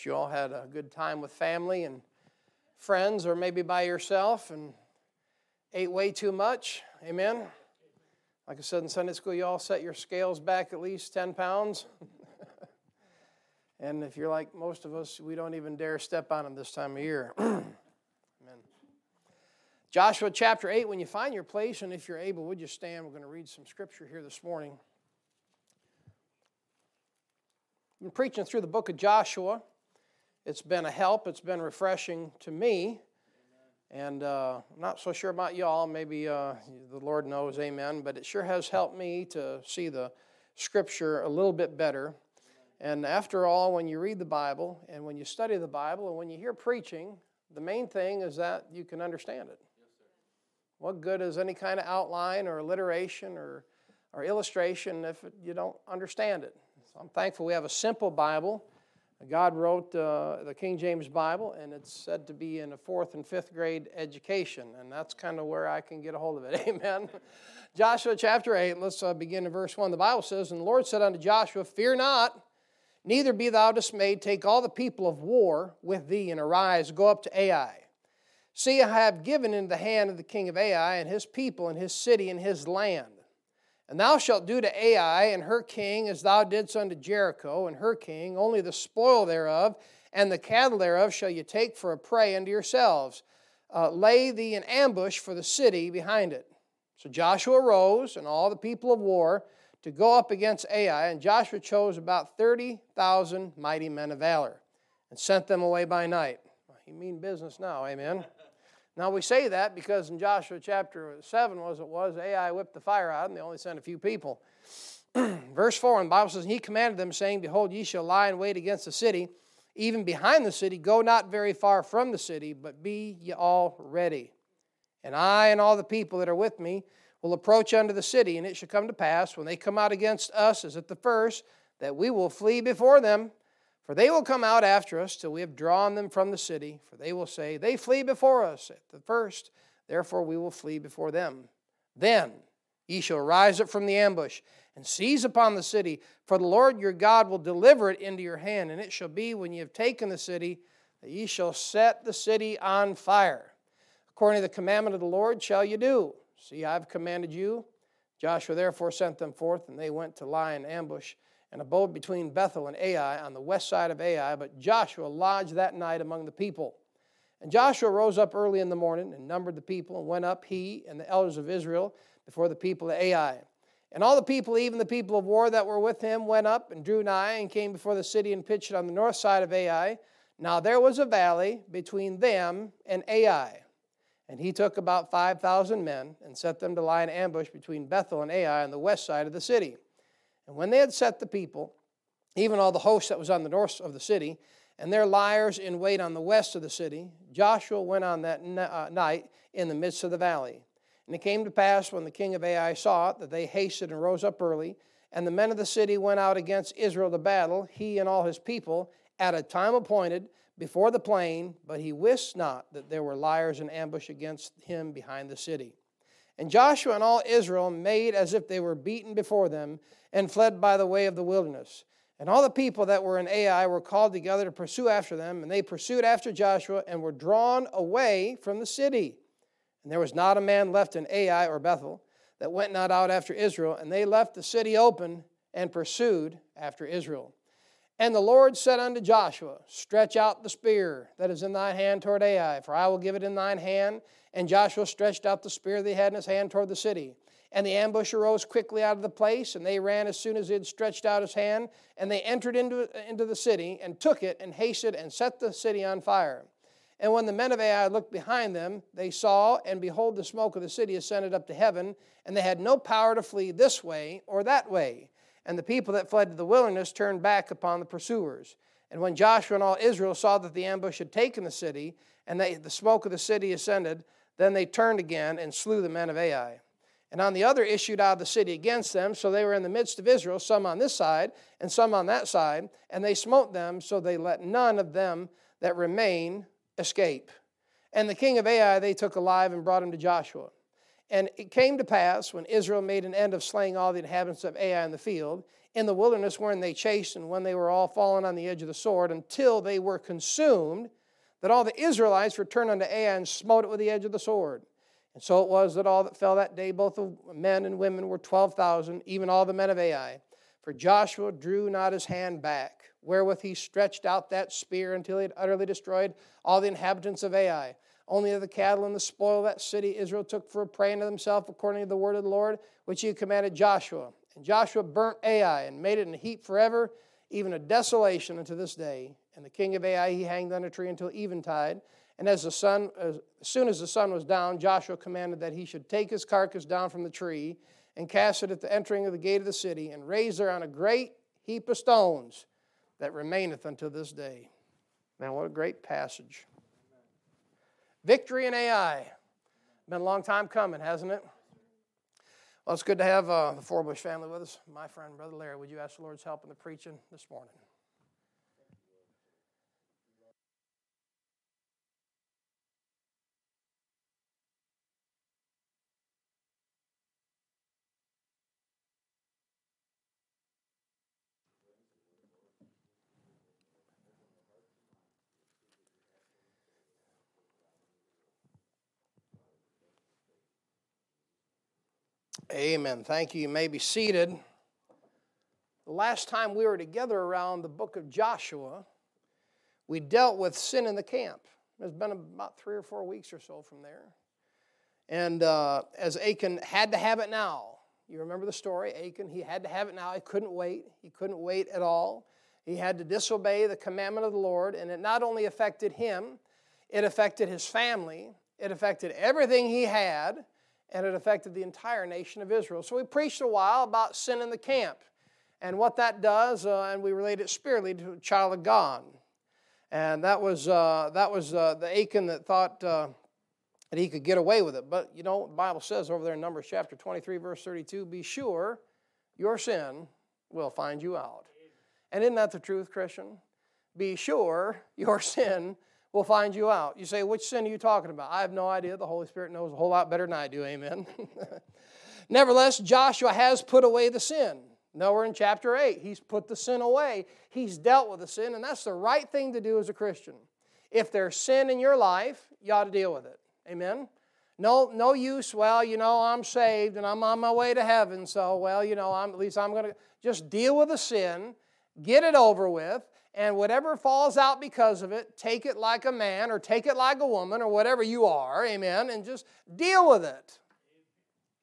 trust you all had a good time with family and friends, or maybe by yourself and ate way too much. Amen. Like I said in Sunday school, you all set your scales back at least 10 pounds. and if you're like most of us, we don't even dare step on them this time of year. Amen. Joshua chapter 8, when you find your place, and if you're able, would you stand? We're going to read some scripture here this morning. I've been preaching through the book of Joshua. It's been a help, it's been refreshing to me. And uh, I'm not so sure about y'all. Maybe uh, the Lord knows, amen. But it sure has helped me to see the scripture a little bit better. And after all, when you read the Bible and when you study the Bible and when you hear preaching, the main thing is that you can understand it. what good is any kind of outline or alliteration or, or illustration if you don't understand it? So I'm thankful we have a simple Bible. God wrote uh, the King James Bible, and it's said to be in a fourth and fifth grade education, and that's kind of where I can get a hold of it. Amen. Joshua chapter 8, let's uh, begin in verse 1. The Bible says, And the Lord said unto Joshua, Fear not, neither be thou dismayed. Take all the people of war with thee, and arise, go up to Ai. See, I have given into the hand of the king of Ai and his people and his city and his land. And thou shalt do to Ai and her king as thou didst unto Jericho and her king, only the spoil thereof and the cattle thereof shall you take for a prey unto yourselves. Uh, lay thee an ambush for the city behind it. So Joshua rose and all the people of war to go up against Ai, and Joshua chose about 30,000 mighty men of valor and sent them away by night. He mean business now, amen. Now we say that because in Joshua chapter 7 was it was, Ai whipped the fire out and they only sent a few people. Verse 4, and the Bible says, He commanded them, saying, Behold, ye shall lie in wait against the city, even behind the city. Go not very far from the city, but be ye all ready. And I and all the people that are with me will approach unto the city, and it shall come to pass, when they come out against us as at the first, that we will flee before them for they will come out after us till we have drawn them from the city. For they will say, They flee before us at the first, therefore we will flee before them. Then ye shall rise up from the ambush and seize upon the city, for the Lord your God will deliver it into your hand. And it shall be when ye have taken the city that ye shall set the city on fire. According to the commandment of the Lord shall ye do. See, I've commanded you. Joshua therefore sent them forth, and they went to lie in ambush and abode between Bethel and Ai on the west side of Ai. But Joshua lodged that night among the people. And Joshua rose up early in the morning and numbered the people and went up, he and the elders of Israel, before the people of Ai. And all the people, even the people of war that were with him, went up and drew nigh and came before the city and pitched on the north side of Ai. Now there was a valley between them and Ai. And he took about 5,000 men and set them to lie in ambush between Bethel and Ai on the west side of the city. And when they had set the people, even all the host that was on the north of the city, and their liers in wait on the west of the city, Joshua went on that uh, night in the midst of the valley. And it came to pass when the king of Ai saw it that they hasted and rose up early, and the men of the city went out against Israel to battle, he and all his people, at a time appointed before the plain, but he wist not that there were liers in ambush against him behind the city. And Joshua and all Israel made as if they were beaten before them, and fled by the way of the wilderness. And all the people that were in Ai were called together to pursue after them, and they pursued after Joshua and were drawn away from the city. And there was not a man left in Ai or Bethel that went not out after Israel, and they left the city open and pursued after Israel. And the Lord said unto Joshua, Stretch out the spear that is in thine hand toward Ai, for I will give it in thine hand. And Joshua stretched out the spear that he had in his hand toward the city. And the ambush arose quickly out of the place, and they ran as soon as he had stretched out his hand. And they entered into, into the city, and took it, and hasted, and set the city on fire. And when the men of Ai looked behind them, they saw, and behold, the smoke of the city ascended up to heaven, and they had no power to flee this way or that way. And the people that fled to the wilderness turned back upon the pursuers. And when Joshua and all Israel saw that the ambush had taken the city, and they, the smoke of the city ascended, then they turned again and slew the men of Ai and on the other issued out of the city against them. So they were in the midst of Israel, some on this side and some on that side, and they smote them, so they let none of them that remain escape. And the king of Ai they took alive and brought him to Joshua. And it came to pass when Israel made an end of slaying all the inhabitants of Ai in the field, in the wilderness wherein they chased, and when they were all fallen on the edge of the sword, until they were consumed, that all the Israelites returned unto Ai and smote it with the edge of the sword. And so it was that all that fell that day, both of men and women, were 12,000, even all the men of Ai. For Joshua drew not his hand back, wherewith he stretched out that spear until he had utterly destroyed all the inhabitants of Ai. Only of the cattle and the spoil of that city Israel took for a prey unto himself, according to the word of the Lord, which he commanded Joshua. And Joshua burnt Ai and made it a heap forever, even a desolation unto this day. And the king of Ai he hanged on a tree until eventide. And as the sun, as soon as the sun was down, Joshua commanded that he should take his carcass down from the tree and cast it at the entering of the gate of the city, and raise there on a great heap of stones that remaineth until this day. Man, what a great passage. Victory in Ai. Been a long time coming, hasn't it? Well, it's good to have uh, the Forbush family with us. My friend, Brother Larry, would you ask the Lord's help in the preaching this morning? Amen. Thank you. You may be seated. The last time we were together around the book of Joshua, we dealt with sin in the camp. It's been about three or four weeks or so from there. And uh, as Achan had to have it now, you remember the story? Achan, he had to have it now. He couldn't wait. He couldn't wait at all. He had to disobey the commandment of the Lord, and it not only affected him, it affected his family, it affected everything he had and it affected the entire nation of Israel. So we preached a while about sin in the camp and what that does, uh, and we relate it spiritually to a child of God. And that was, uh, that was uh, the Achan that thought uh, that he could get away with it. But you know, the Bible says over there in Numbers chapter 23, verse 32 be sure your sin will find you out. And isn't that the truth, Christian? Be sure your sin will find you out. You say, which sin are you talking about? I have no idea. The Holy Spirit knows a whole lot better than I do. Amen. Nevertheless, Joshua has put away the sin. Now we're in chapter 8. He's put the sin away. He's dealt with the sin, and that's the right thing to do as a Christian. If there's sin in your life, you ought to deal with it. Amen? No, no use, well, you know, I'm saved and I'm on my way to heaven, so, well, you know, I'm, at least I'm going to just deal with the sin, get it over with, and whatever falls out because of it, take it like a man or take it like a woman or whatever you are, amen, and just deal with it.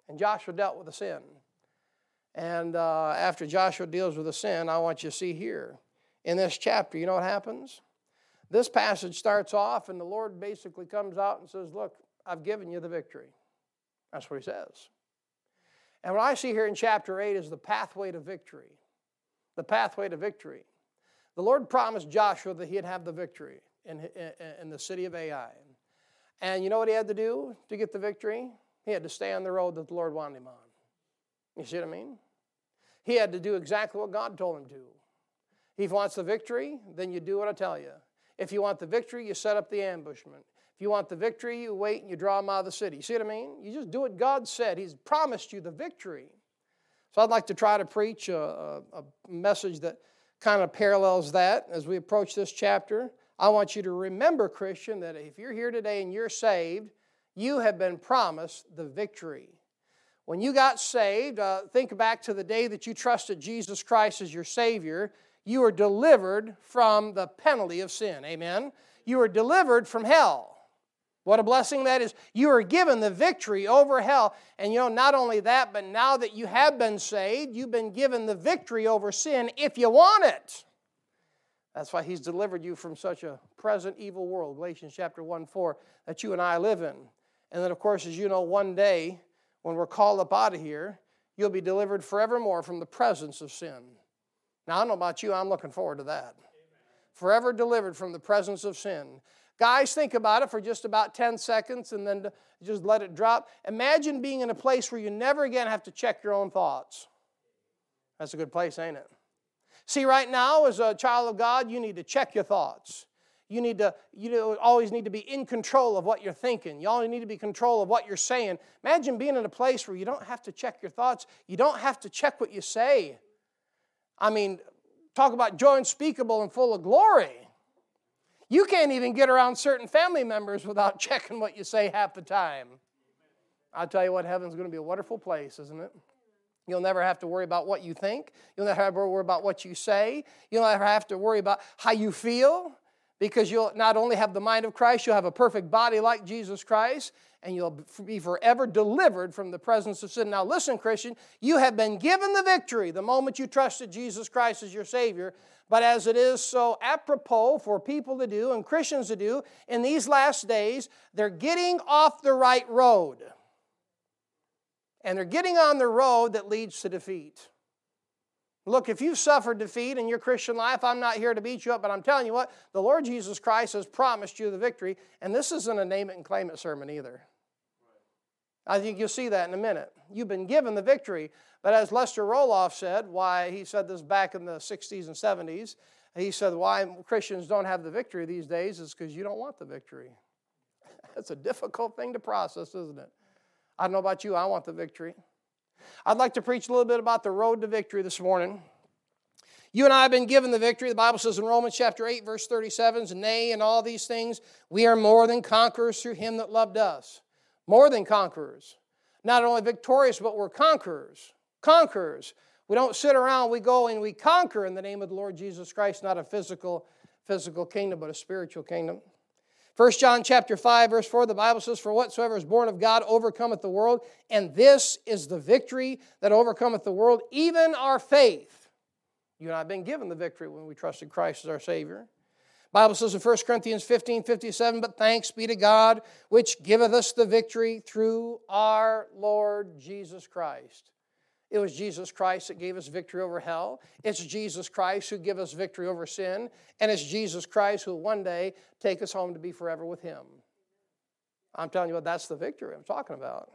And Joshua dealt with the sin. And uh, after Joshua deals with the sin, I want you to see here in this chapter, you know what happens? This passage starts off, and the Lord basically comes out and says, Look, I've given you the victory. That's what he says. And what I see here in chapter 8 is the pathway to victory. The pathway to victory. The Lord promised Joshua that he'd have the victory in, in, in, the city of Ai. And you know what he had to do to get the victory? He had to stay on the road that the Lord wanted him on. You see what I mean? He had to do exactly what God told him to. If he wants the victory, then you do what I tell you. If you want the victory, you set up the ambushment. If you want the victory, you wait and you draw them out of the city. You See what I mean? You just do what God said. He's promised you the victory. So I'd like to try to preach a, a, a message that kind of parallels that as we approach this chapter. I want you to remember, Christian, that if you're here today and you're saved, you have been promised the victory. When you got saved, uh, think back to the day that you trusted Jesus Christ as your Savior. You were delivered from the penalty of sin. Amen? You were delivered from hell. What a blessing that is. You are given the victory over hell. And you know, not only that, but now that you have been saved, you've been given the victory over sin if you want it. That's why he's delivered you from such a present evil world, Galatians chapter 1 4, that you and I live in. And then, of course, as you know, one day when we're called up out of here, you'll be delivered forevermore from the presence of sin. Now, I don't know about you, I'm looking forward to that. Forever delivered from the presence of sin. Guys, think about it for just about 10 seconds and then just let it drop. Imagine being in a place where you never again have to check your own thoughts. That's a good place, ain't it? See, right now, as a child of God, you need to check your thoughts. You need to, you always need to be in control of what you're thinking. You always need to be in control of what you're saying. Imagine being in a place where you don't have to check your thoughts. You don't have to check what you say. I mean, talk about joy unspeakable and full of glory. You can't even get around certain family members without checking what you say half the time. I'll tell you what, heaven's going to be a wonderful place, isn't it? You'll never have to worry about what you think. You'll never have to worry about what you say. You'll never have to worry about how you feel because you'll not only have the mind of Christ, you'll have a perfect body like Jesus Christ, and you'll be forever delivered from the presence of sin. Now, listen, Christian, you have been given the victory the moment you trusted Jesus Christ as your Savior. But as it is so apropos for people to do and Christians to do in these last days, they're getting off the right road and they're getting on the road that leads to defeat. Look, if you've suffered defeat in your Christian life, I'm not here to beat you up, but I'm telling you what, the Lord Jesus Christ has promised you the victory, and this isn't a name it and claim it sermon either. I think you'll see that in a minute. You've been given the victory, but as Lester Roloff said, why he said this back in the 60s and 70s, he said why Christians don't have the victory these days is because you don't want the victory. That's a difficult thing to process, isn't it? I don't know about you, I want the victory. I'd like to preach a little bit about the road to victory this morning. You and I have been given the victory. The Bible says in Romans chapter 8, verse 37, Nay, in all these things, we are more than conquerors through him that loved us. More than conquerors. Not only victorious, but we're conquerors. Conquerors. We don't sit around, we go and we conquer in the name of the Lord Jesus Christ, not a physical, physical kingdom, but a spiritual kingdom. 1 John chapter 5 verse 4 the Bible says for whatsoever is born of God overcometh the world and this is the victory that overcometh the world even our faith. You and I have been given the victory when we trusted Christ as our savior. Bible says in 1 Corinthians 15 57, but thanks be to God, which giveth us the victory through our Lord Jesus Christ. It was Jesus Christ that gave us victory over hell. It's Jesus Christ who gave us victory over sin. And it's Jesus Christ who will one day take us home to be forever with Him. I'm telling you that's the victory I'm talking about.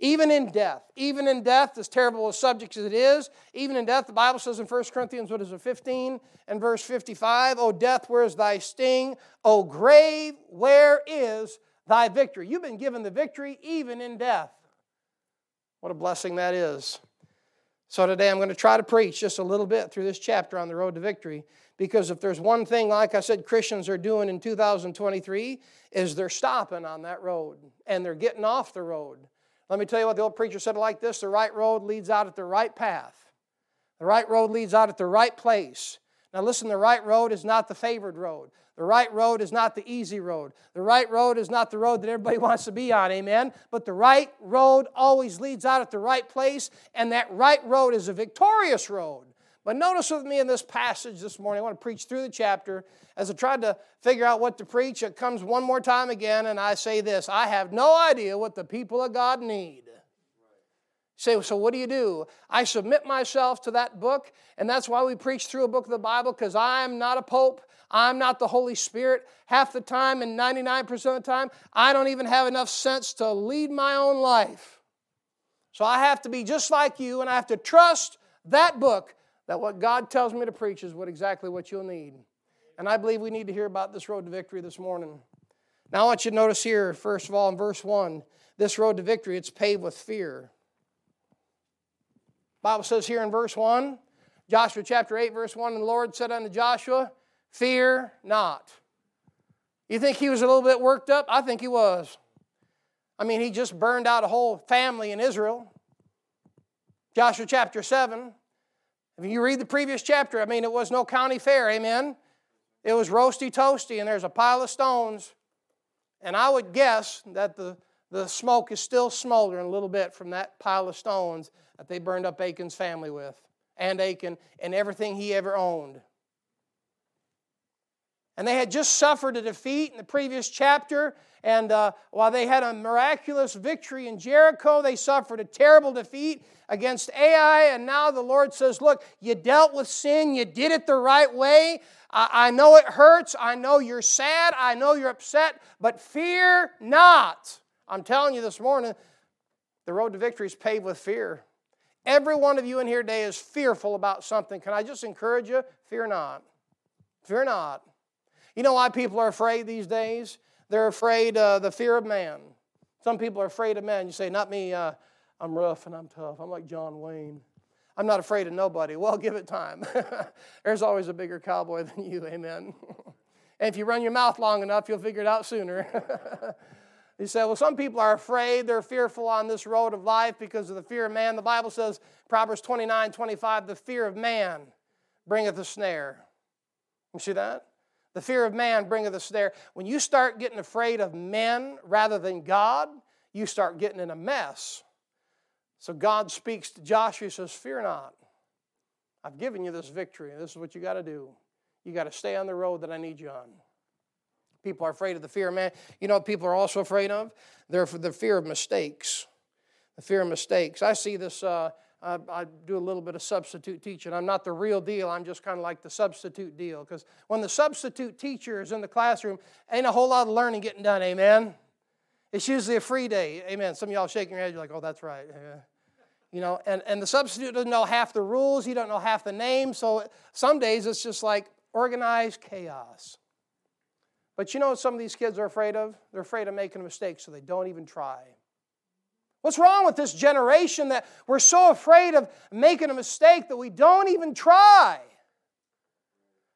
Even in death, even in death, as terrible a subject as it is, even in death, the Bible says in 1 Corinthians, what is it, 15 and verse 55, O death, where is thy sting? O grave, where is thy victory? You've been given the victory even in death. What a blessing that is. So today I'm going to try to preach just a little bit through this chapter on the road to victory because if there's one thing like I said Christians are doing in 2023 is they're stopping on that road and they're getting off the road. Let me tell you what the old preacher said like this, the right road leads out at the right path. The right road leads out at the right place. Now listen, the right road is not the favored road. The right road is not the easy road. The right road is not the road that everybody wants to be on, amen? But the right road always leads out at the right place, and that right road is a victorious road. But notice with me in this passage this morning, I want to preach through the chapter. As I tried to figure out what to preach, it comes one more time again, and I say this I have no idea what the people of God need. Say, so what do you do? I submit myself to that book, and that's why we preach through a book of the Bible, because I'm not a pope. I'm not the Holy Spirit. Half the time and 99% of the time, I don't even have enough sense to lead my own life. So I have to be just like you, and I have to trust that book that what God tells me to preach is what exactly what you'll need. And I believe we need to hear about this road to victory this morning. Now I want you to notice here, first of all, in verse 1, this road to victory, it's paved with fear. Bible says here in verse 1, Joshua chapter 8, verse 1, and the Lord said unto Joshua, Fear not. You think he was a little bit worked up? I think he was. I mean, he just burned out a whole family in Israel. Joshua chapter 7. If you read the previous chapter, I mean, it was no county fair, amen? It was roasty toasty, and there's a pile of stones. And I would guess that the, the smoke is still smoldering a little bit from that pile of stones that they burned up Achan's family with, and Achan, and everything he ever owned. And they had just suffered a defeat in the previous chapter. And uh, while they had a miraculous victory in Jericho, they suffered a terrible defeat against Ai. And now the Lord says, Look, you dealt with sin, you did it the right way. I, I know it hurts. I know you're sad. I know you're upset. But fear not. I'm telling you this morning, the road to victory is paved with fear. Every one of you in here today is fearful about something. Can I just encourage you? Fear not. Fear not. You know why people are afraid these days? They're afraid of the fear of man. Some people are afraid of men. You say, Not me, uh, I'm rough and I'm tough. I'm like John Wayne. I'm not afraid of nobody. Well, give it time. There's always a bigger cowboy than you, amen. and if you run your mouth long enough, you'll figure it out sooner. He said, Well, some people are afraid. They're fearful on this road of life because of the fear of man. The Bible says, Proverbs 29 25, the fear of man bringeth a snare. You see that? The fear of man bringeth a snare. When you start getting afraid of men rather than God, you start getting in a mess. So God speaks to Joshua, says, Fear not. I've given you this victory. This is what you got to do. You got to stay on the road that I need you on. People are afraid of the fear of man. You know people are also afraid of? They're the fear of mistakes. The fear of mistakes. I see this. Uh, I, I, do a little bit of substitute teaching. I'm not the real deal. I'm just kind of like the substitute deal. Because when the substitute teacher is in the classroom, ain't a whole lot of learning getting done. Amen. It's usually a free day. Amen. Some of y'all shaking your head. You're like, oh, that's right. Yeah. You know, and, and the substitute doesn't know half the rules. He don't know half the names. So some days it's just like organized chaos. But you know some of these kids are afraid of? They're afraid of making a mistake, so they don't even try. What's wrong with this generation that we're so afraid of making a mistake that we don't even try?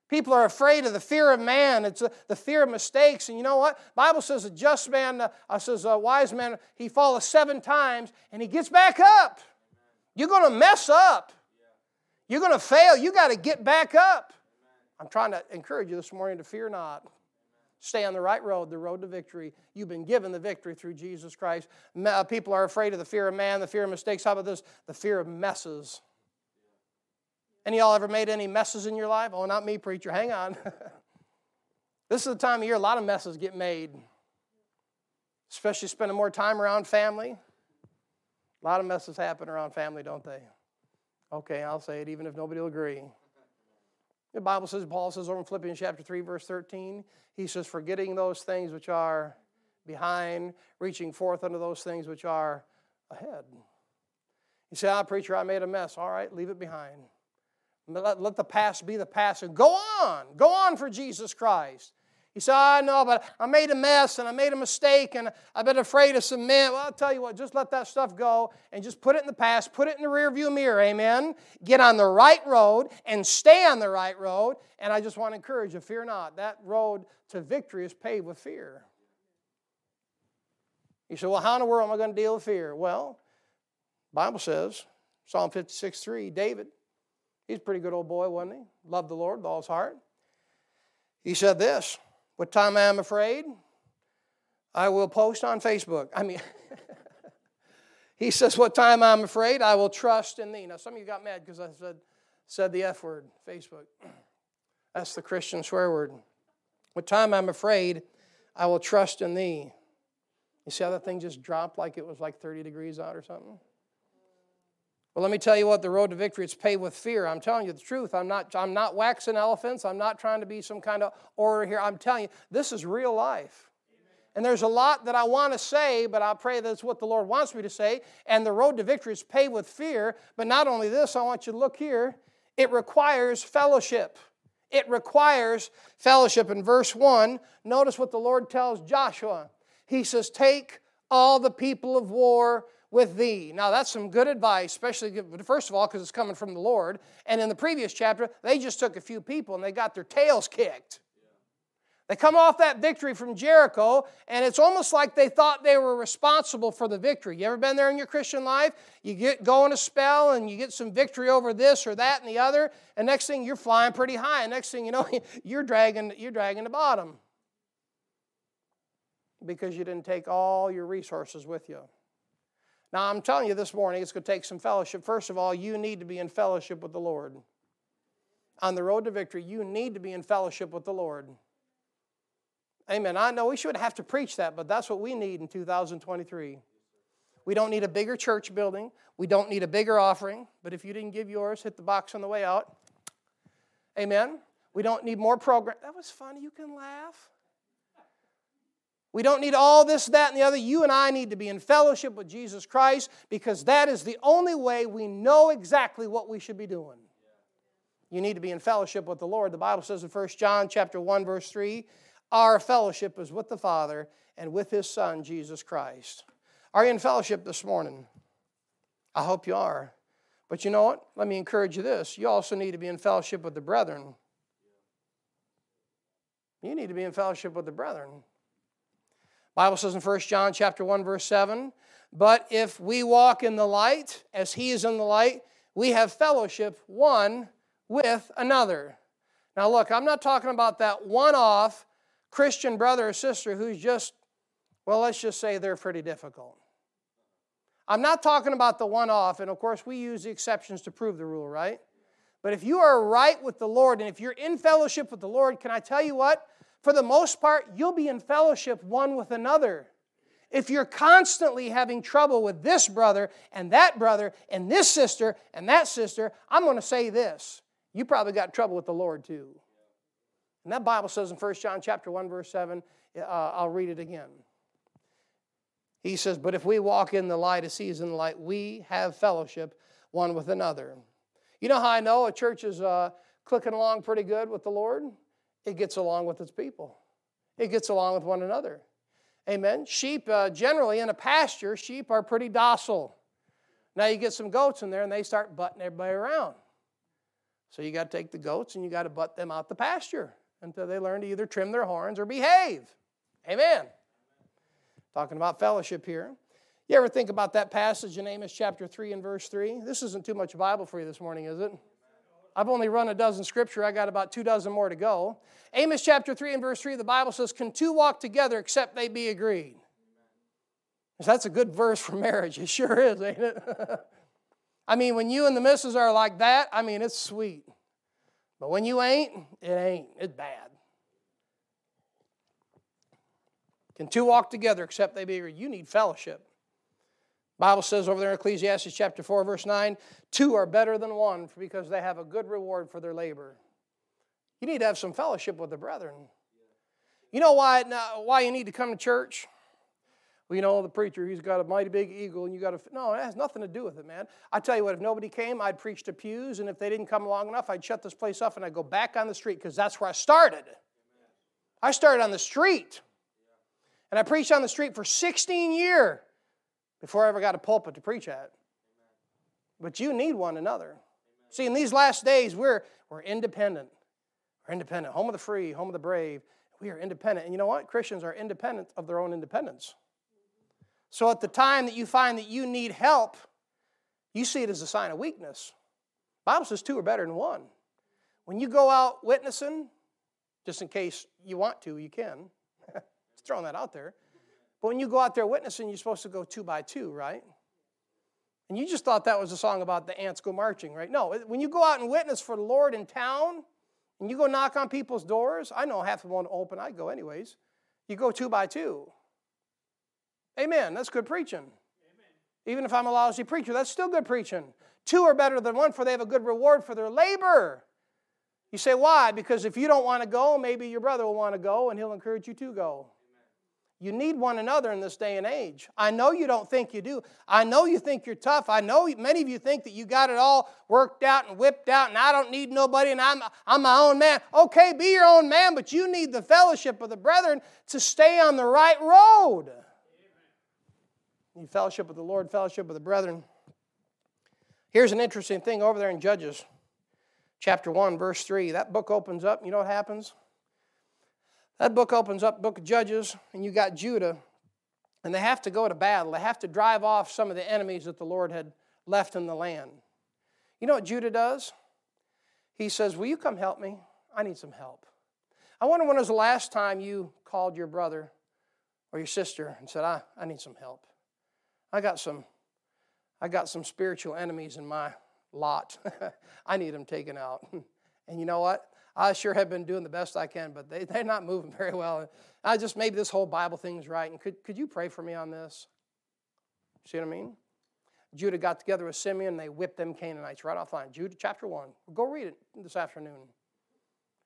People are afraid of the fear of man. It's the fear of mistakes. And you know what? Bible says a just man, uh, says a wise man, he falls seven times and he gets back up. You're going to mess up. You're going to fail. You got to get back up. I'm trying to encourage you this morning to fear not. Stay on the right road, the road to victory. You've been given the victory through Jesus Christ. Uh, people are afraid of the fear of man, the fear of mistakes. How about this? The fear of messes. Any y'all ever made any messes in your life? Oh, not me, preacher. Hang on. this is the time of year a lot of messes get made, especially spending more time around family. A lot of messes happen around family, don't they? Okay, I'll say it even if nobody will agree. The Bible says, Paul says over in Philippians chapter 3, verse 13, he says, forgetting those things which are behind, reaching forth unto those things which are ahead. You say, ah, preacher, I made a mess. All right, leave it behind. Let, let the past be the past and go on. Go on for Jesus Christ. He said, ah, I know, but I made a mess and I made a mistake and I've been afraid of some men. Well, I'll tell you what, just let that stuff go and just put it in the past, put it in the rearview mirror, amen. Get on the right road and stay on the right road. And I just want to encourage you, fear not. That road to victory is paved with fear. You say, well, how in the world am I going to deal with fear? Well, Bible says, Psalm 56 3, David, he's a pretty good old boy, wasn't he? Loved the Lord with all his heart. He said this what time I am afraid? I will post on Facebook. I mean, he says, What time I'm afraid? I will trust in thee. Now, some of you got mad because I said, said the F word, Facebook. That's the Christian swear word. What time I'm afraid, I will trust in thee. You see how that thing just dropped like it was like 30 degrees out or something? Well, let me tell you what, the road to victory, is paved with fear. I'm telling you the truth. I'm not, I'm not waxing elephants. I'm not trying to be some kind of orator here. I'm telling you, this is real life. And there's a lot that I want to say, but I pray that's what the Lord wants me to say. And the road to victory is paved with fear. But not only this, I want you to look here. It requires fellowship. It requires fellowship. In verse 1, notice what the Lord tells Joshua. He says, Take all the people of war with thee. Now, that's some good advice, especially, first of all, because it's coming from the Lord. And in the previous chapter, they just took a few people and they got their tails kicked. They come off that victory from Jericho, and it's almost like they thought they were responsible for the victory. You ever been there in your Christian life? You get going a spell and you get some victory over this or that and the other, and next thing you're flying pretty high, and next thing you know, you're dragging, you're dragging the bottom because you didn't take all your resources with you. Now, I'm telling you this morning, it's going to take some fellowship. First of all, you need to be in fellowship with the Lord. On the road to victory, you need to be in fellowship with the Lord. Amen. I know we should have to preach that, but that's what we need in 2023. We don't need a bigger church building. We don't need a bigger offering. But if you didn't give yours, hit the box on the way out. Amen. We don't need more program. That was funny. You can laugh. We don't need all this, that, and the other. You and I need to be in fellowship with Jesus Christ because that is the only way we know exactly what we should be doing. You need to be in fellowship with the Lord. The Bible says in 1 John chapter 1 verse 3, our fellowship is with the Father and with his son Jesus Christ. Are you in fellowship this morning? I hope you are. But you know what? Let me encourage you this. You also need to be in fellowship with the brethren. You need to be in fellowship with the brethren. Bible says in 1 John chapter 1 verse 7, but if we walk in the light as he is in the light, we have fellowship one with another. Now look, I'm not talking about that one-off Christian brother or sister who's just well, let's just say they're pretty difficult. I'm not talking about the one off, and of course, we use the exceptions to prove the rule, right? But if you are right with the Lord and if you're in fellowship with the Lord, can I tell you what? For the most part, you'll be in fellowship one with another. If you're constantly having trouble with this brother and that brother and this sister and that sister, I'm going to say this. You probably got trouble with the Lord too. And that Bible says in 1 John chapter 1 verse 7, uh, I'll read it again. He says, But if we walk in the light as He is in the light, we have fellowship one with another. You know how I know a church is uh, clicking along pretty good with the Lord? It gets along with its people, it gets along with one another. Amen. Sheep, uh, generally in a pasture, sheep are pretty docile. Now you get some goats in there and they start butting everybody around. So you got to take the goats and you got to butt them out the pasture until they learn to either trim their horns or behave. Amen. Talking about fellowship here. You ever think about that passage in Amos chapter 3 and verse 3? This isn't too much Bible for you this morning, is it? I've only run a dozen scripture. I got about two dozen more to go. Amos chapter 3 and verse 3, the Bible says, Can two walk together except they be agreed? That's a good verse for marriage. It sure is, ain't it? I mean, when you and the missus are like that, I mean, it's sweet. But when you ain't, it ain't. It's bad. Can two walk together except they be agreed? You need fellowship. Bible says over there in Ecclesiastes chapter 4, verse 9, two are better than one because they have a good reward for their labor. You need to have some fellowship with the brethren. You know why, why you need to come to church? Well, you know, the preacher, he's got a mighty big eagle, and you got to. No, it has nothing to do with it, man. I tell you what, if nobody came, I'd preach to pews, and if they didn't come long enough, I'd shut this place off and I'd go back on the street because that's where I started. I started on the street. And I preached on the street for 16 years before I ever got a pulpit to preach at. But you need one another. See, in these last days, we're, we're independent. We're independent. Home of the free, home of the brave. We are independent. And you know what? Christians are independent of their own independence. So at the time that you find that you need help, you see it as a sign of weakness. Bible says two are better than one. When you go out witnessing, just in case you want to, you can just throwing that out there. But when you go out there witnessing, you're supposed to go two by two, right? And you just thought that was a song about the ants go marching, right? No, when you go out and witness for the Lord in town, and you go knock on people's doors, I know half of them won't open, I go anyways. You go two by two. Amen. That's good preaching. Amen. Even if I'm a lousy preacher, that's still good preaching. Two are better than one, for they have a good reward for their labor. You say, why? Because if you don't want to go, maybe your brother will want to go, and he'll encourage you to go. You need one another in this day and age. I know you don't think you do. I know you think you're tough. I know many of you think that you got it all worked out and whipped out and I don't need nobody and I'm, I'm my own man. Okay, be your own man, but you need the fellowship of the brethren to stay on the right road. You fellowship with the Lord, fellowship with the brethren. Here's an interesting thing over there in Judges, chapter 1, verse 3. That book opens up. You know what happens? That book opens up, book of Judges, and you got Judah, and they have to go to battle. They have to drive off some of the enemies that the Lord had left in the land. You know what Judah does? He says, Will you come help me? I need some help. I wonder when was the last time you called your brother or your sister and said, I, I need some help. I got some I got some spiritual enemies in my lot. I need them taken out. and you know what? I sure have been doing the best I can, but they, they're not moving very well. I just, maybe this whole Bible thing is right. And could, could you pray for me on this? See what I mean? Judah got together with Simeon and they whipped them Canaanites right off line. Judah chapter 1. Go read it this afternoon.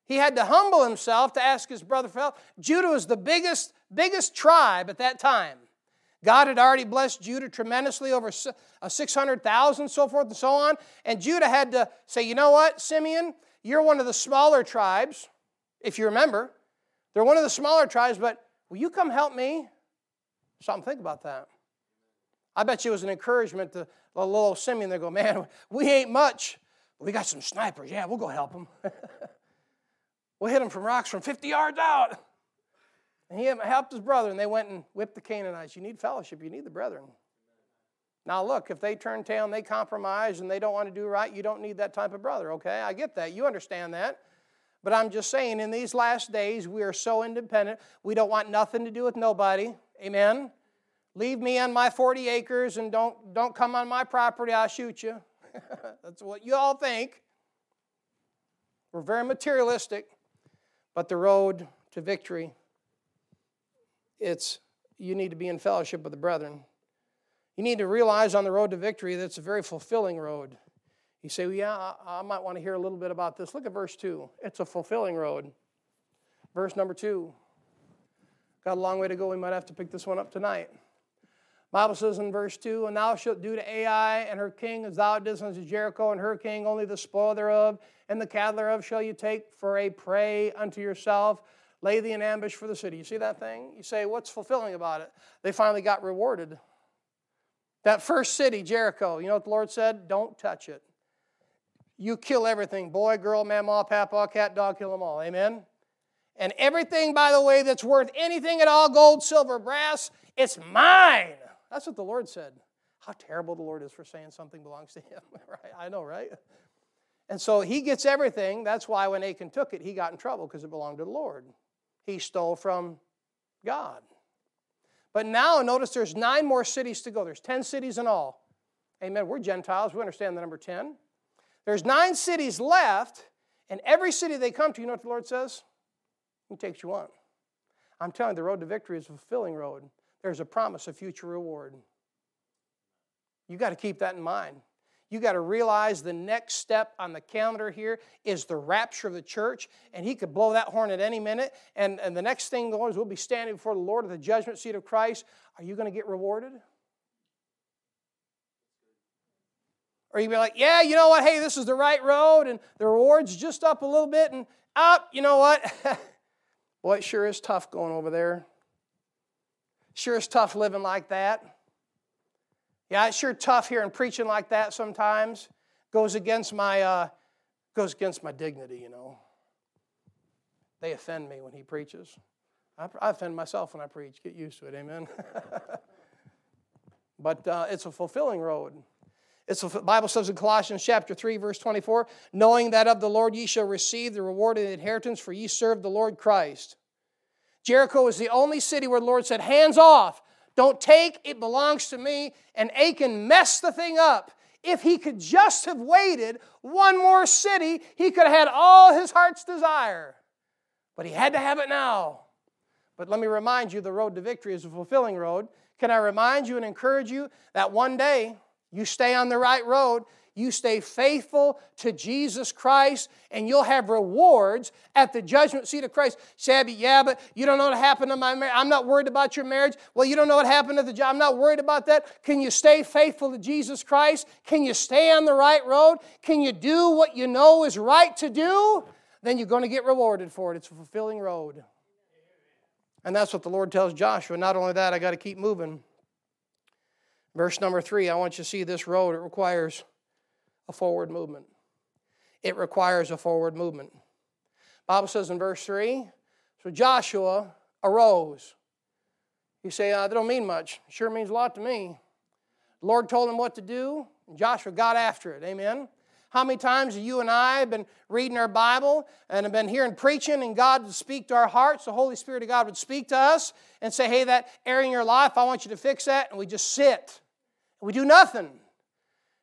He had to humble himself to ask his brother for help. Judah was the biggest, biggest tribe at that time. God had already blessed Judah tremendously over uh, 600,000, so forth and so on. And Judah had to say, you know what, Simeon, you're one of the smaller tribes, if you remember. They're one of the smaller tribes, but will you come help me? Something think about that. I bet you it was an encouragement to the little Simeon. They go, man, we ain't much. But we got some snipers. Yeah, we'll go help them. we'll hit them from rocks from 50 yards out. And he helped his brother, and they went and whipped the Canaanites. You need fellowship, you need the brethren. Now, look, if they turn tail and they compromise and they don't want to do right, you don't need that type of brother, okay? I get that. You understand that. But I'm just saying, in these last days, we are so independent. We don't want nothing to do with nobody. Amen? Leave me on my 40 acres and don't, don't come on my property, I'll shoot you. That's what you all think. We're very materialistic, but the road to victory, it's you need to be in fellowship with the brethren. You need to realize on the road to victory that it's a very fulfilling road. You say, well, yeah, I, might want to hear a little bit about this. Look at verse 2. It's a fulfilling road. Verse number 2. Got a long way to go. We might have to pick this one up tonight. Bible says in verse 2, And thou shalt do to Ai and her king as thou didst unto Jericho and her king, only the spoil thereof and the cattle thereof shall you take for a prey unto yourself. Lay thee in ambush for the city. You see that thing? You say, What's fulfilling about it? They finally got rewarded. That first city, Jericho, you know what the Lord said? Don't touch it. You kill everything boy, girl, mamaw, papa, cat, dog, kill them all. Amen? And everything, by the way, that's worth anything at all gold, silver, brass it's mine. That's what the Lord said. How terrible the Lord is for saying something belongs to him. right? I know, right? And so he gets everything. That's why when Achan took it, he got in trouble because it belonged to the Lord. He stole from God. But now notice there's nine more cities to go. There's 10 cities in all. Amen. We're Gentiles. We understand the number 10. There's nine cities left, and every city they come to, you know what the Lord says? He takes you on. I'm telling you, the road to victory is a fulfilling road there's a promise of future reward. You got to keep that in mind. You got to realize the next step on the calendar here is the rapture of the church, and he could blow that horn at any minute. And, and the next thing, the Lord, is we'll be standing before the Lord at the judgment seat of Christ. Are you going to get rewarded? Or you be like, yeah, you know what? Hey, this is the right road, and the reward's just up a little bit, and up. You know what? Boy, it sure is tough going over there. Sure is tough living like that. Yeah, it's sure tough and preaching like that sometimes. Goes against my uh, goes against my dignity, you know. They offend me when he preaches. I, I offend myself when I preach. Get used to it, amen. but uh, it's a fulfilling road. It's the Bible says in Colossians chapter 3, verse 24, knowing that of the Lord ye shall receive the reward the inheritance, for ye serve the Lord Christ. Jericho is the only city where the Lord said, Hands off, don't take, it belongs to me. And Achan messed the thing up. If he could just have waited one more city, he could have had all his heart's desire. But he had to have it now. But let me remind you the road to victory is a fulfilling road. Can I remind you and encourage you that one day you stay on the right road, you stay faithful to Jesus Christ, and you'll have rewards at the judgment seat of Christ. Shabby, yeah, but you don't know what happened to my marriage. I'm not worried about your marriage. Well, you don't know what happened to the job. I'm not worried about that. Can you stay faithful to Jesus Christ? Can you stay on the right road? Can you do what you know is right to do? Then you're going to get rewarded for it. It's a fulfilling road. And that's what the Lord tells Joshua. Not only that, I got to keep moving. Verse number three, I want you to see this road. It requires a forward movement. It requires a forward movement. Bible says in verse 3 So Joshua arose. You say, uh, that don't mean much. Sure means a lot to me. The Lord told him what to do, and Joshua got after it. Amen. How many times have you and I have been reading our Bible and have been hearing preaching and God would speak to our hearts? The Holy Spirit of God would speak to us and say, Hey, that area in your life, I want you to fix that. And we just sit. We do nothing.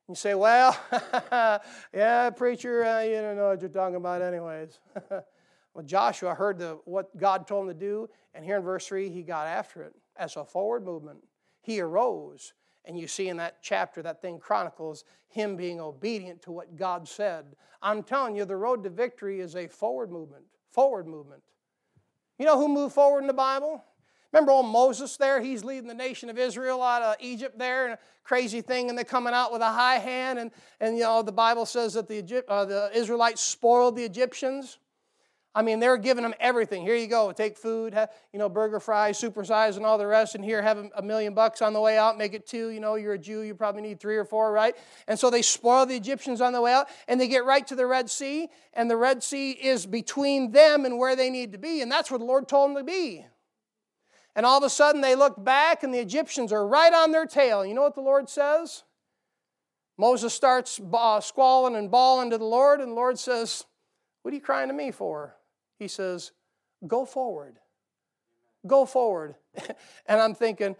You say, well, yeah, preacher, uh, you don't know what you're talking about, anyways. well, Joshua heard the, what God told him to do, and here in verse 3, he got after it as a forward movement. He arose, and you see in that chapter, that thing chronicles him being obedient to what God said. I'm telling you, the road to victory is a forward movement. Forward movement. You know who moved forward in the Bible? Remember old Moses there? He's leading the nation of Israel out of Egypt there, and a crazy thing, and they're coming out with a high hand. And, and you know, the Bible says that the, Egypt, uh, the Israelites spoiled the Egyptians. I mean, they're giving them everything. Here you go, take food, have, you know, burger fries, supersize, and all the rest. And here, have a million bucks on the way out, make it two. You know, you're a Jew, you probably need three or four, right? And so they spoil the Egyptians on the way out, and they get right to the Red Sea, and the Red Sea is between them and where they need to be. And that's where the Lord told them to be. And all of a sudden, they look back, and the Egyptians are right on their tail. You know what the Lord says? Moses starts squalling and bawling to the Lord, and the Lord says, What are you crying to me for? He says, Go forward. Go forward. and I'm thinking,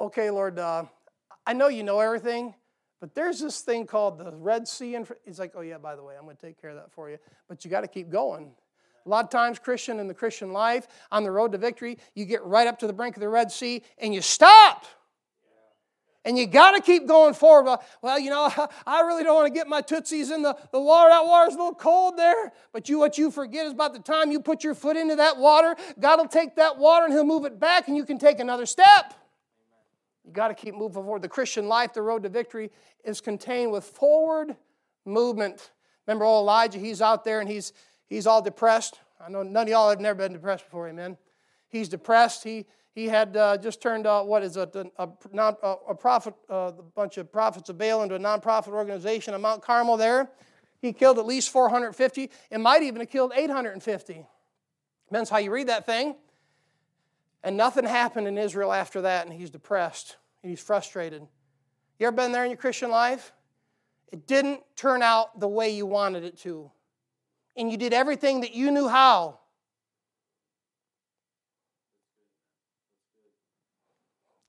okay, Lord, uh, I know you know everything, but there's this thing called the Red Sea. And he's like, oh, yeah, by the way, I'm going to take care of that for you. But you got to keep going. A lot of times, Christian in the Christian life, on the road to victory, you get right up to the brink of the Red Sea and you stop. And you got to keep going forward. Well, you know, I really don't want to get my tootsies in the, the water. That water's a little cold there. But you, what you forget is about the time you put your foot into that water, God will take that water and He'll move it back, and you can take another step. You got to keep moving forward. The Christian life, the road to victory, is contained with forward movement. Remember, old Elijah, he's out there and he's he's all depressed. I know none of y'all have never been depressed before, amen. He's depressed. He he had uh, just turned out what is it, a, a, non, a, a prophet, uh, a bunch of prophets of Baal into a nonprofit organization at Mount Carmel there. He killed at least 450. It might even have killed 850. Depends how you read that thing. And nothing happened in Israel after that, and he's depressed. and He's frustrated. You ever been there in your Christian life? It didn't turn out the way you wanted it to. And you did everything that you knew how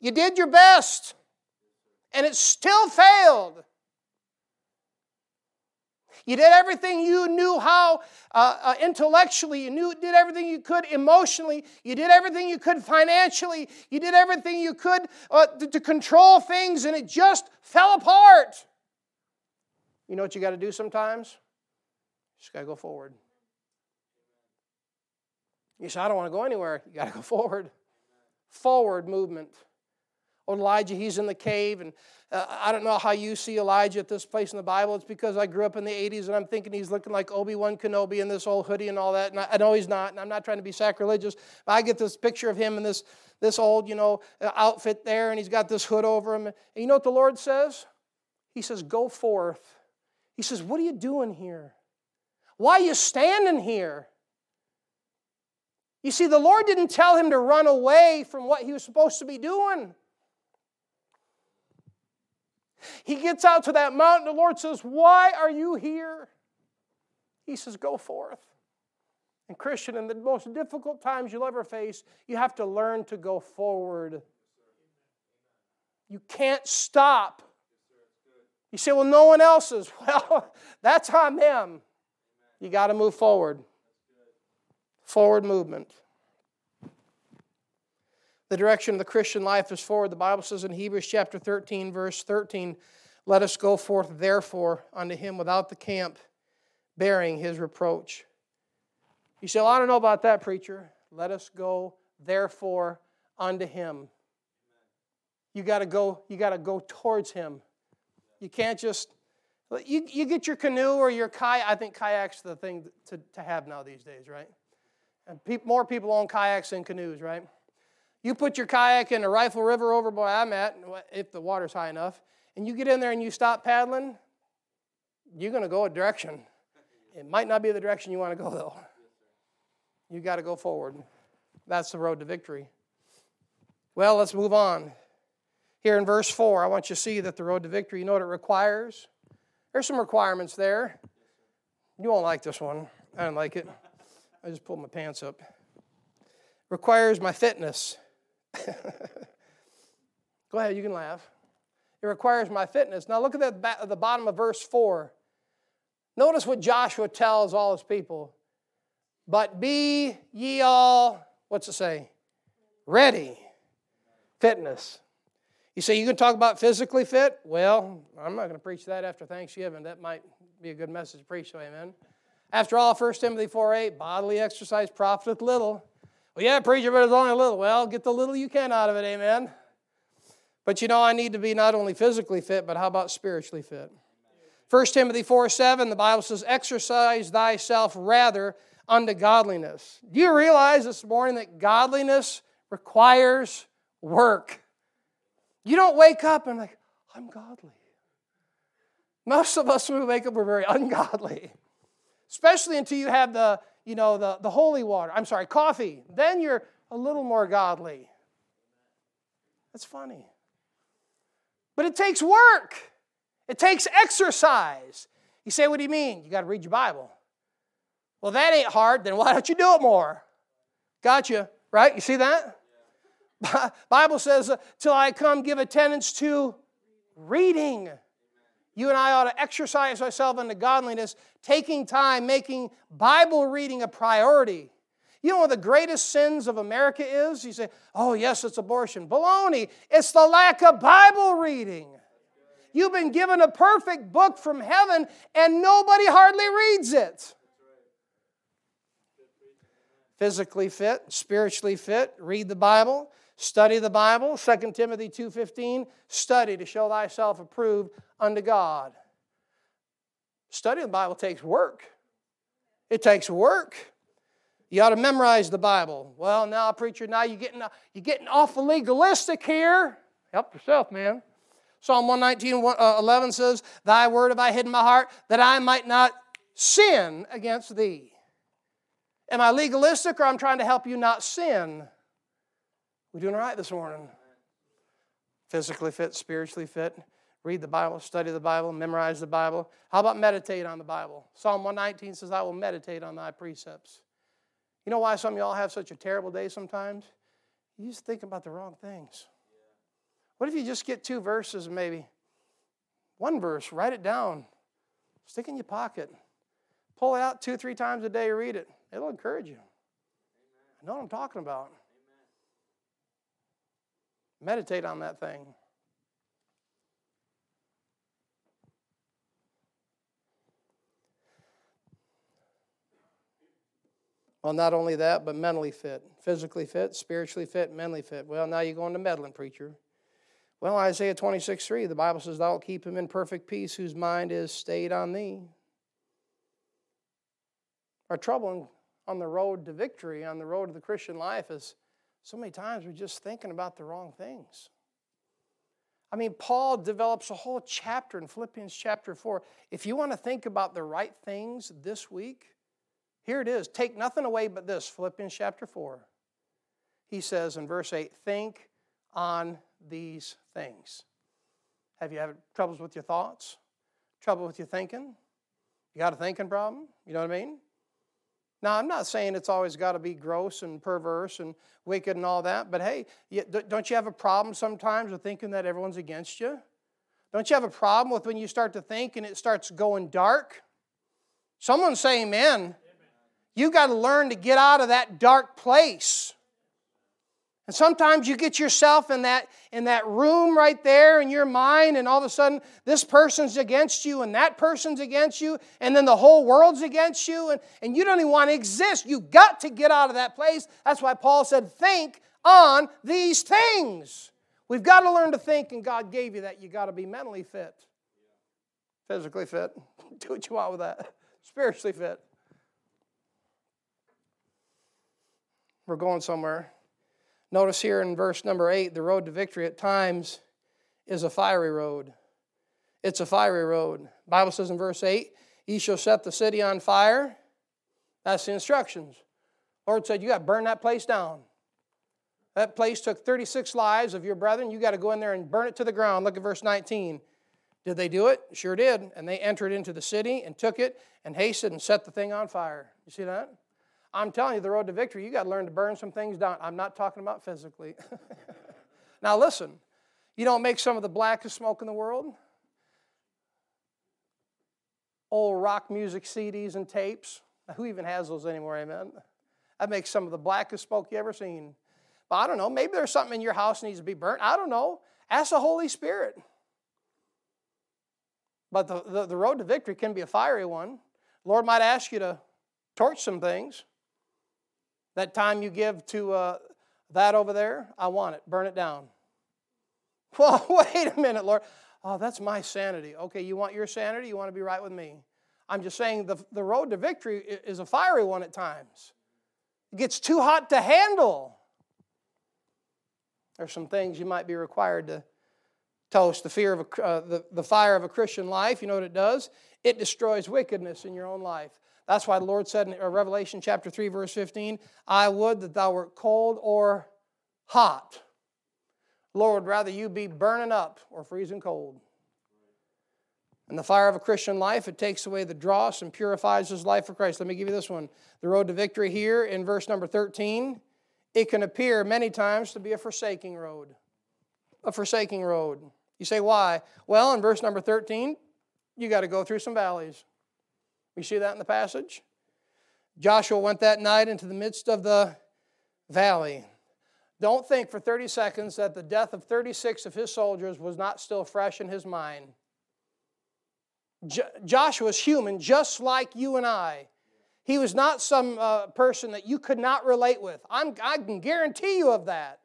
You did your best, and it still failed. You did everything you knew how uh, uh, intellectually. You knew, did everything you could emotionally. You did everything you could financially. You did everything you could uh, to, to control things, and it just fell apart. You know what you got to do sometimes? Just got to go forward. You say, I don't want to go anywhere. You got to go forward. Forward movement. Oh, Elijah, he's in the cave, and uh, I don't know how you see Elijah at this place in the Bible. It's because I grew up in the 80s and I'm thinking he's looking like Obi Wan Kenobi in this old hoodie and all that. And I, I, know he's not, and I'm not trying to be sacrilegious, but I get this picture of him in this, this old, you know, uh, outfit there, and he's got this hood over him. And you know what the Lord says? He says, Go forth. He says, What are you doing here? Why are you standing here? You see, the Lord didn't tell him to run away from what he was supposed to be doing. He gets out to that mountain. The Lord says, Why are you here? He says, Go forth. And, Christian, in the most difficult times you'll ever face, you have to learn to go forward. You can't stop. You say, Well, no one else is. Well, that's on them. You got to move forward. Forward movement. The direction of the Christian life is forward. The Bible says in Hebrews chapter 13, verse 13, let us go forth therefore unto him without the camp, bearing his reproach. You say, well, I don't know about that, preacher. Let us go therefore unto him. You got to go, you got to go towards him. You can't just you, you get your canoe or your kayak. I think kayak's the thing to, to have now these days, right? And pe- more people own kayaks than canoes, right? You put your kayak in a Rifle River over where I'm at, if the water's high enough, and you get in there and you stop paddling, you're going to go a direction. It might not be the direction you want to go, though. You got to go forward. That's the road to victory. Well, let's move on. Here in verse 4, I want you to see that the road to victory, you know what it requires? There's some requirements there. You won't like this one. I don't like it. I just pulled my pants up. Requires my fitness. Go ahead, you can laugh. It requires my fitness. Now look at the, the bottom of verse 4. Notice what Joshua tells all his people. But be ye all, what's it say? Ready. Fitness. You say you can talk about physically fit? Well, I'm not going to preach that after Thanksgiving. That might be a good message to preach, so amen. After all, 1 Timothy 4 8, bodily exercise profiteth little, Well, yeah, preacher, but it's only a little. Well, get the little you can out of it, amen. But you know, I need to be not only physically fit, but how about spiritually fit? 1 Timothy 4 7, the Bible says, Exercise thyself rather unto godliness. Do you realize this morning that godliness requires work? You don't wake up and like, I'm godly. Most of us, when we wake up, we're very ungodly. Especially until you have the, you know, the, the holy water. I'm sorry, coffee. Then you're a little more godly. That's funny. But it takes work. It takes exercise. You say, what do you mean? You got to read your Bible. Well, that ain't hard, then why don't you do it more? Gotcha, right? You see that? Bible says, uh, till I come, give attendance to reading. You and I ought to exercise ourselves into godliness, taking time, making Bible reading a priority. You know what the greatest sins of America is? You say, oh, yes, it's abortion. Baloney. It's the lack of Bible reading. You've been given a perfect book from heaven, and nobody hardly reads it. Physically fit, spiritually fit, read the Bible, study the Bible. 2 Timothy 2:15, study to show thyself approved unto God. Studying the Bible takes work. It takes work. You ought to memorize the Bible. Well, now, preacher, now you're getting, you're getting awful legalistic here. Help yourself, man. Psalm 119, uh, 11 says, Thy word have I hid in my heart, that I might not sin against thee. Am I legalistic or I'm trying to help you not sin? We doing all right this morning? Physically fit, spiritually fit. Read the Bible, study the Bible, memorize the Bible. How about meditate on the Bible? Psalm 119 says, I will meditate on thy precepts. You know why some of y'all have such a terrible day sometimes? You just think about the wrong things. What if you just get two verses, maybe one verse, write it down, stick in your pocket, pull it out two, three times a day, read it. It'll encourage you. I know what I'm talking about. Meditate on that thing. Well, not only that, but mentally fit, physically fit, spiritually fit, mentally fit. Well, now you're going to meddling, preacher. Well, Isaiah 26, 3, the Bible says, Thou will keep him in perfect peace whose mind is stayed on thee. Our trouble on the road to victory, on the road to the Christian life, is so many times we're just thinking about the wrong things. I mean, Paul develops a whole chapter in Philippians chapter 4. If you want to think about the right things this week, here it is. Take nothing away but this Philippians chapter 4. He says in verse 8, Think on these things. Have you had troubles with your thoughts? Trouble with your thinking? You got a thinking problem? You know what I mean? Now, I'm not saying it's always got to be gross and perverse and wicked and all that, but hey, don't you have a problem sometimes with thinking that everyone's against you? Don't you have a problem with when you start to think and it starts going dark? Someone say amen. You got to learn to get out of that dark place. And sometimes you get yourself in that, in that room right there in your mind, and all of a sudden this person's against you, and that person's against you, and then the whole world's against you, and, and you don't even want to exist. You've got to get out of that place. That's why Paul said, Think on these things. We've got to learn to think, and God gave you that. You've got to be mentally fit, physically fit. Do what you want with that, spiritually fit. We're going somewhere. Notice here in verse number 8 the road to victory at times is a fiery road. It's a fiery road. Bible says in verse 8, Ye shall set the city on fire. That's the instructions. Lord said, You got to burn that place down. That place took 36 lives of your brethren. You got to go in there and burn it to the ground. Look at verse 19. Did they do it? Sure did. And they entered into the city and took it and hasted and set the thing on fire. You see that? I'm telling you, the road to victory, you got to learn to burn some things down. I'm not talking about physically. now, listen, you don't make some of the blackest smoke in the world. Old rock music CDs and tapes. Who even has those anymore, amen? That makes some of the blackest smoke you ever seen. But I don't know, maybe there's something in your house that needs to be burnt. I don't know. Ask the Holy Spirit. But the, the, the road to victory can be a fiery one. Lord might ask you to torch some things. That time you give to uh, that over there, I want it. Burn it down. Well, wait a minute, Lord. Oh, that's my sanity. Okay, you want your sanity? You want to be right with me? I'm just saying the, the road to victory is a fiery one at times. It gets too hot to handle. There's some things you might be required to toast. The fear of a, uh, the, the fire of a Christian life, you know what it does? It destroys wickedness in your own life. That's why the Lord said in uh, Revelation chapter 3, verse 15, I would that thou wert cold or hot. Lord, rather you be burning up or freezing cold. And the fire of a Christian life, it takes away the dross and purifies his life for Christ. Let me give you this one. The road to victory here in verse number 13, it can appear many times to be a forsaking road. A forsaking road. You say, why? Well, in verse number 13, you got to go through some valleys. We see that in the passage. Joshua went that night into the midst of the valley. Don't think for 30 seconds that the death of 36 of his soldiers was not still fresh in his mind. Jo- Joshua was human just like you and I. He was not some uh, person that you could not relate with. I'm, I can guarantee you of that.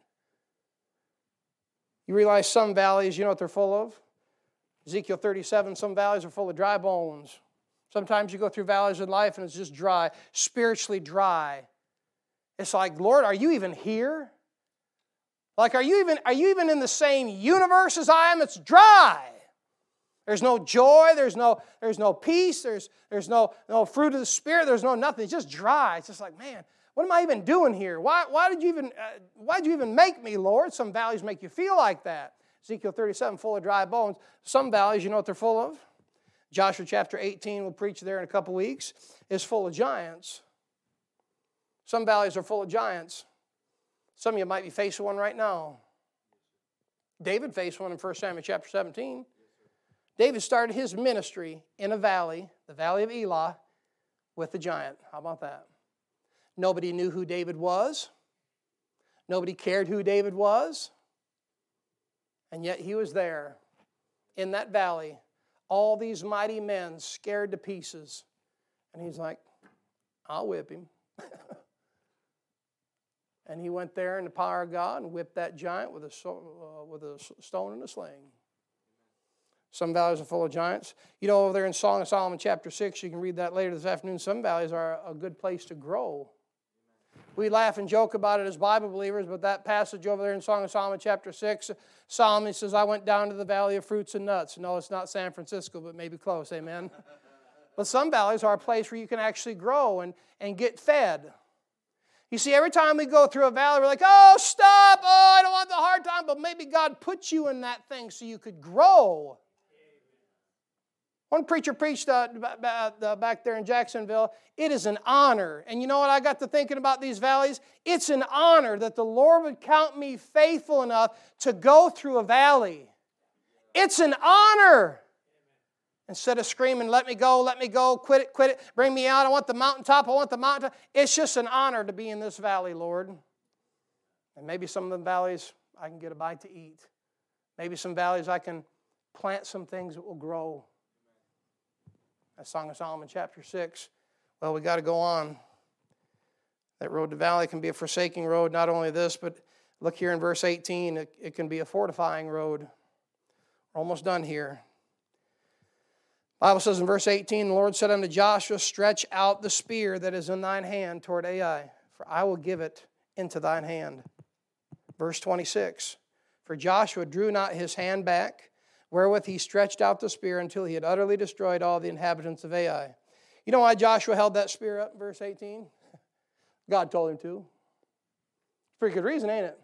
You realize some valleys, you know what they're full of? Ezekiel 37, some valleys are full of dry bones. Sometimes you go through valleys in life and it's just dry, spiritually dry. It's like, Lord, are you even here? Like, are you even, are you even in the same universe as I am? It's dry. There's no joy, there's no, there's no peace, there's, there's no, no fruit of the Spirit, there's no nothing. It's just dry. It's just like, man, what am I even doing here? Why, why did you even, uh, why did you even make me, Lord? Some valleys make you feel like that. Ezekiel 37, full of dry bones. Some valleys, you know what they're full of? Joshua chapter 18, we'll preach there in a couple weeks, is full of giants. Some valleys are full of giants. Some of you might be facing one right now. David faced one in 1 Samuel chapter 17. David started his ministry in a valley, the valley of Elah, with a giant. How about that? Nobody knew who David was. Nobody cared who David was. And yet he was there in that valley, all these mighty men scared to pieces. And he's like, I'll whip him. and he went there in the power of God and whipped that giant with a, uh, with a stone and a sling. Some valleys are full of giants. You know, over there in Song of Solomon, chapter 6, you can read that later this afternoon. Some valleys are a good place to grow. We laugh and joke about it as Bible believers, but that passage over there in Song of Solomon, chapter 6, Solomon says, I went down to the valley of fruits and nuts. No, it's not San Francisco, but maybe close. Amen. but some valleys are a place where you can actually grow and, and get fed. You see, every time we go through a valley, we're like, oh, stop. Oh, I don't want the hard time. But maybe God put you in that thing so you could grow. One preacher preached uh, back there in Jacksonville, it is an honor. And you know what I got to thinking about these valleys? It's an honor that the Lord would count me faithful enough to go through a valley. It's an honor. Instead of screaming, let me go, let me go, quit it, quit it, bring me out, I want the mountaintop, I want the mountaintop. It's just an honor to be in this valley, Lord. And maybe some of the valleys I can get a bite to eat. Maybe some valleys I can plant some things that will grow. That's Song of Solomon, chapter 6. Well, we got to go on. That road to valley can be a forsaking road. Not only this, but look here in verse 18, it, it can be a fortifying road. We're almost done here. Bible says in verse 18, the Lord said unto Joshua, Stretch out the spear that is in thine hand toward Ai, for I will give it into thine hand. Verse 26, For Joshua drew not his hand back, wherewith he stretched out the spear until he had utterly destroyed all the inhabitants of Ai. You know why Joshua held that spear up verse 18? God told him to. Pretty good reason, ain't it?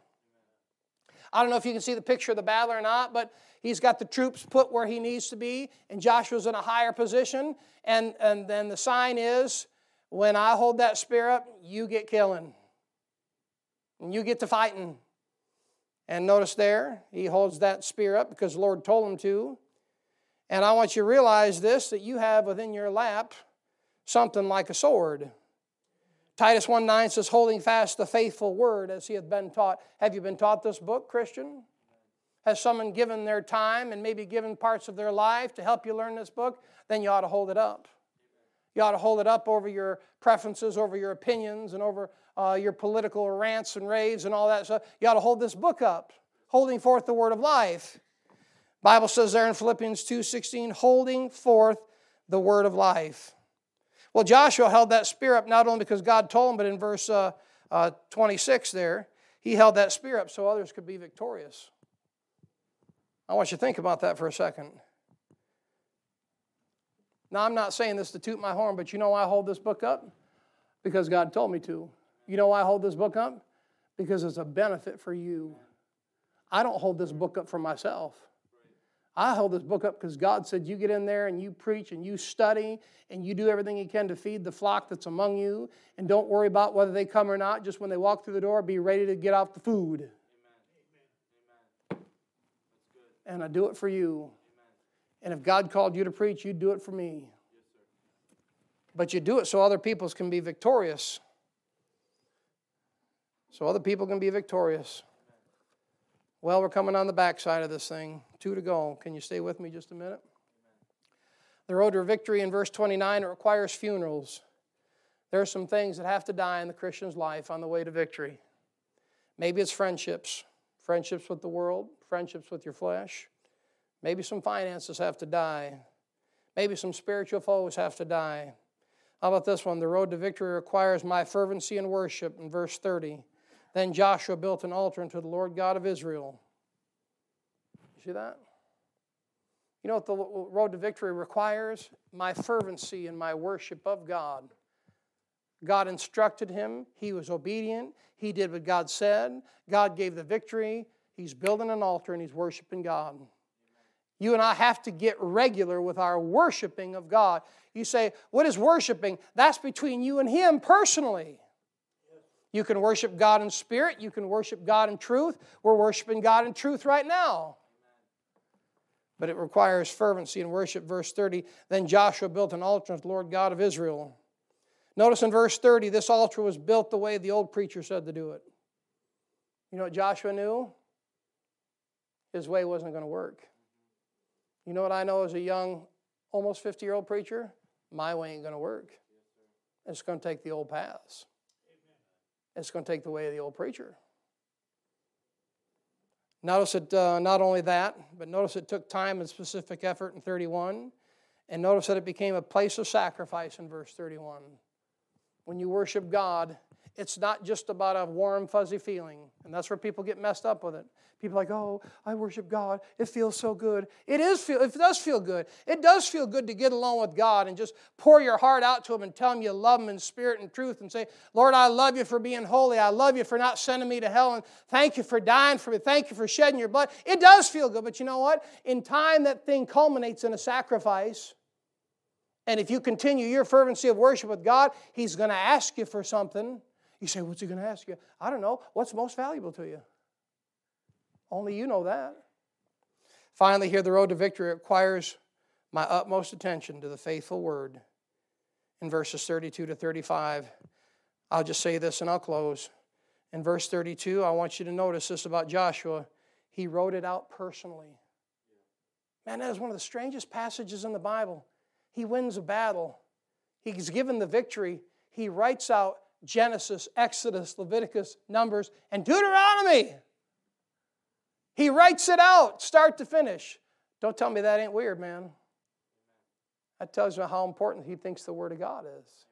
I don't know if you can see the picture of the battle or not, but he's got the troops put where he needs to be, and Joshua's in a higher position. And, and then the sign is when I hold that spear up, you get killing. And you get to fighting. And notice there, he holds that spear up because the Lord told him to. And I want you to realize this that you have within your lap something like a sword. Titus 1 9 says, holding fast the faithful word as he hath been taught. Have you been taught this book, Christian? Has someone given their time and maybe given parts of their life to help you learn this book? Then you ought to hold it up. You ought to hold it up over your preferences, over your opinions, and over uh, your political rants and raves and all that stuff. You ought to hold this book up, holding forth the word of life. Bible says there in Philippians 2:16, holding forth the word of life. Well, Joshua held that spear up not only because God told him, but in verse uh, uh, 26 there, he held that spear up so others could be victorious. I want you to think about that for a second. Now, I'm not saying this to toot my horn, but you know why I hold this book up? Because God told me to. You know why I hold this book up? Because it's a benefit for you. I don't hold this book up for myself. I hold this book up because God said, You get in there and you preach and you study and you do everything you can to feed the flock that's among you. And don't worry about whether they come or not. Just when they walk through the door, be ready to get out the food. Amen. Amen. And I do it for you. And if God called you to preach, you'd do it for me. but you do it so other people can be victorious. So other people can be victorious. Well, we're coming on the backside of this thing. Two to go. Can you stay with me just a minute? The road to victory in verse 29 it requires funerals. There are some things that have to die in the Christian's life on the way to victory. Maybe it's friendships, friendships with the world, friendships with your flesh. Maybe some finances have to die. Maybe some spiritual foes have to die. How about this one? The road to victory requires my fervency and worship in verse 30. Then Joshua built an altar unto the Lord God of Israel. You see that? You know what the road to victory requires? My fervency and my worship of God. God instructed him. He was obedient. He did what God said. God gave the victory. He's building an altar and he's worshiping God. You and I have to get regular with our worshiping of God. You say, What is worshiping? That's between you and Him personally. You can worship God in spirit, you can worship God in truth. We're worshiping God in truth right now. But it requires fervency and worship. Verse 30 Then Joshua built an altar to the Lord God of Israel. Notice in verse 30, this altar was built the way the old preacher said to do it. You know what Joshua knew? His way wasn't going to work. You know what I know as a young, almost 50 year old preacher? My way ain't going to work. It's going to take the old paths. It's going to take the way of the old preacher. Notice that uh, not only that, but notice it took time and specific effort in 31. And notice that it became a place of sacrifice in verse 31. When you worship God, it's not just about a warm, fuzzy feeling. And that's where people get messed up with it. People like, oh, I worship God. It feels so good. It is feel, it does feel good. It does feel good to get along with God and just pour your heart out to Him and tell Him you love Him in spirit and truth and say, Lord, I love you for being holy. I love you for not sending me to hell. And thank you for dying for me. Thank you for shedding your blood. It does feel good. But you know what? In time, that thing culminates in a sacrifice. And if you continue your fervency of worship with God, He's going to ask you for something. You say, What's he going to ask you? I don't know. What's most valuable to you? Only you know that. Finally, here, the road to victory requires my utmost attention to the faithful word. In verses 32 to 35, I'll just say this and I'll close. In verse 32, I want you to notice this about Joshua. He wrote it out personally. Man, that is one of the strangest passages in the Bible. He wins a battle, he's given the victory. He writes out Genesis, Exodus, Leviticus, Numbers, and Deuteronomy. He writes it out, start to finish. Don't tell me that ain't weird, man. That tells you how important he thinks the Word of God is.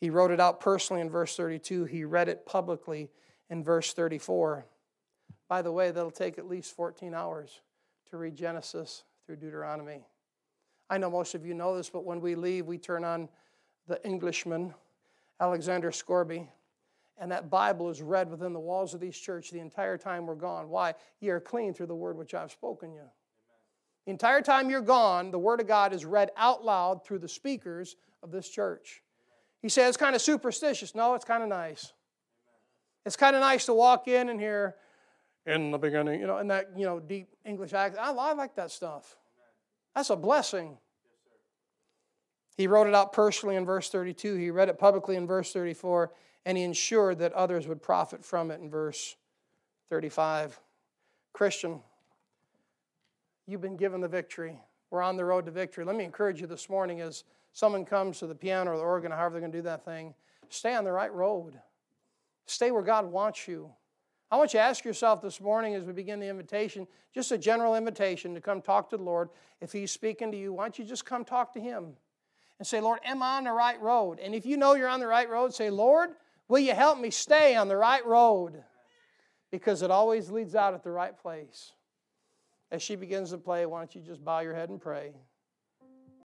He wrote it out personally in verse 32. He read it publicly in verse 34. By the way, that'll take at least 14 hours to read Genesis through Deuteronomy. I know most of you know this, but when we leave, we turn on the Englishman Alexander Scourby. And that Bible is read within the walls of these church the entire time we're gone. Why? Ye are clean through the word which I've spoken you. The entire time you're gone, the Word of God is read out loud through the speakers of this church. He says it's kind of superstitious. No, it's kind of nice. It's kind of nice to walk in and hear, in the beginning, you know, in that, you know, deep English accent. I, I like that stuff. That's a blessing. He wrote it out personally in verse 32. He read it publicly in verse 34, and he ensured that others would profit from it in verse 35. Christian, you've been given the victory. We're on the road to victory. Let me encourage you this morning as someone comes to the piano or the organ, however they're going to do that thing, stay on the right road. Stay where God wants you. I want you to ask yourself this morning as we begin the invitation, just a general invitation to come talk to the Lord. If He's speaking to you, why don't you just come talk to Him and say, Lord, am I on the right road? And if you know you're on the right road, say, Lord, will you help me stay on the right road? Because it always leads out at the right place. As she begins to play, why don't you just bow your head and pray?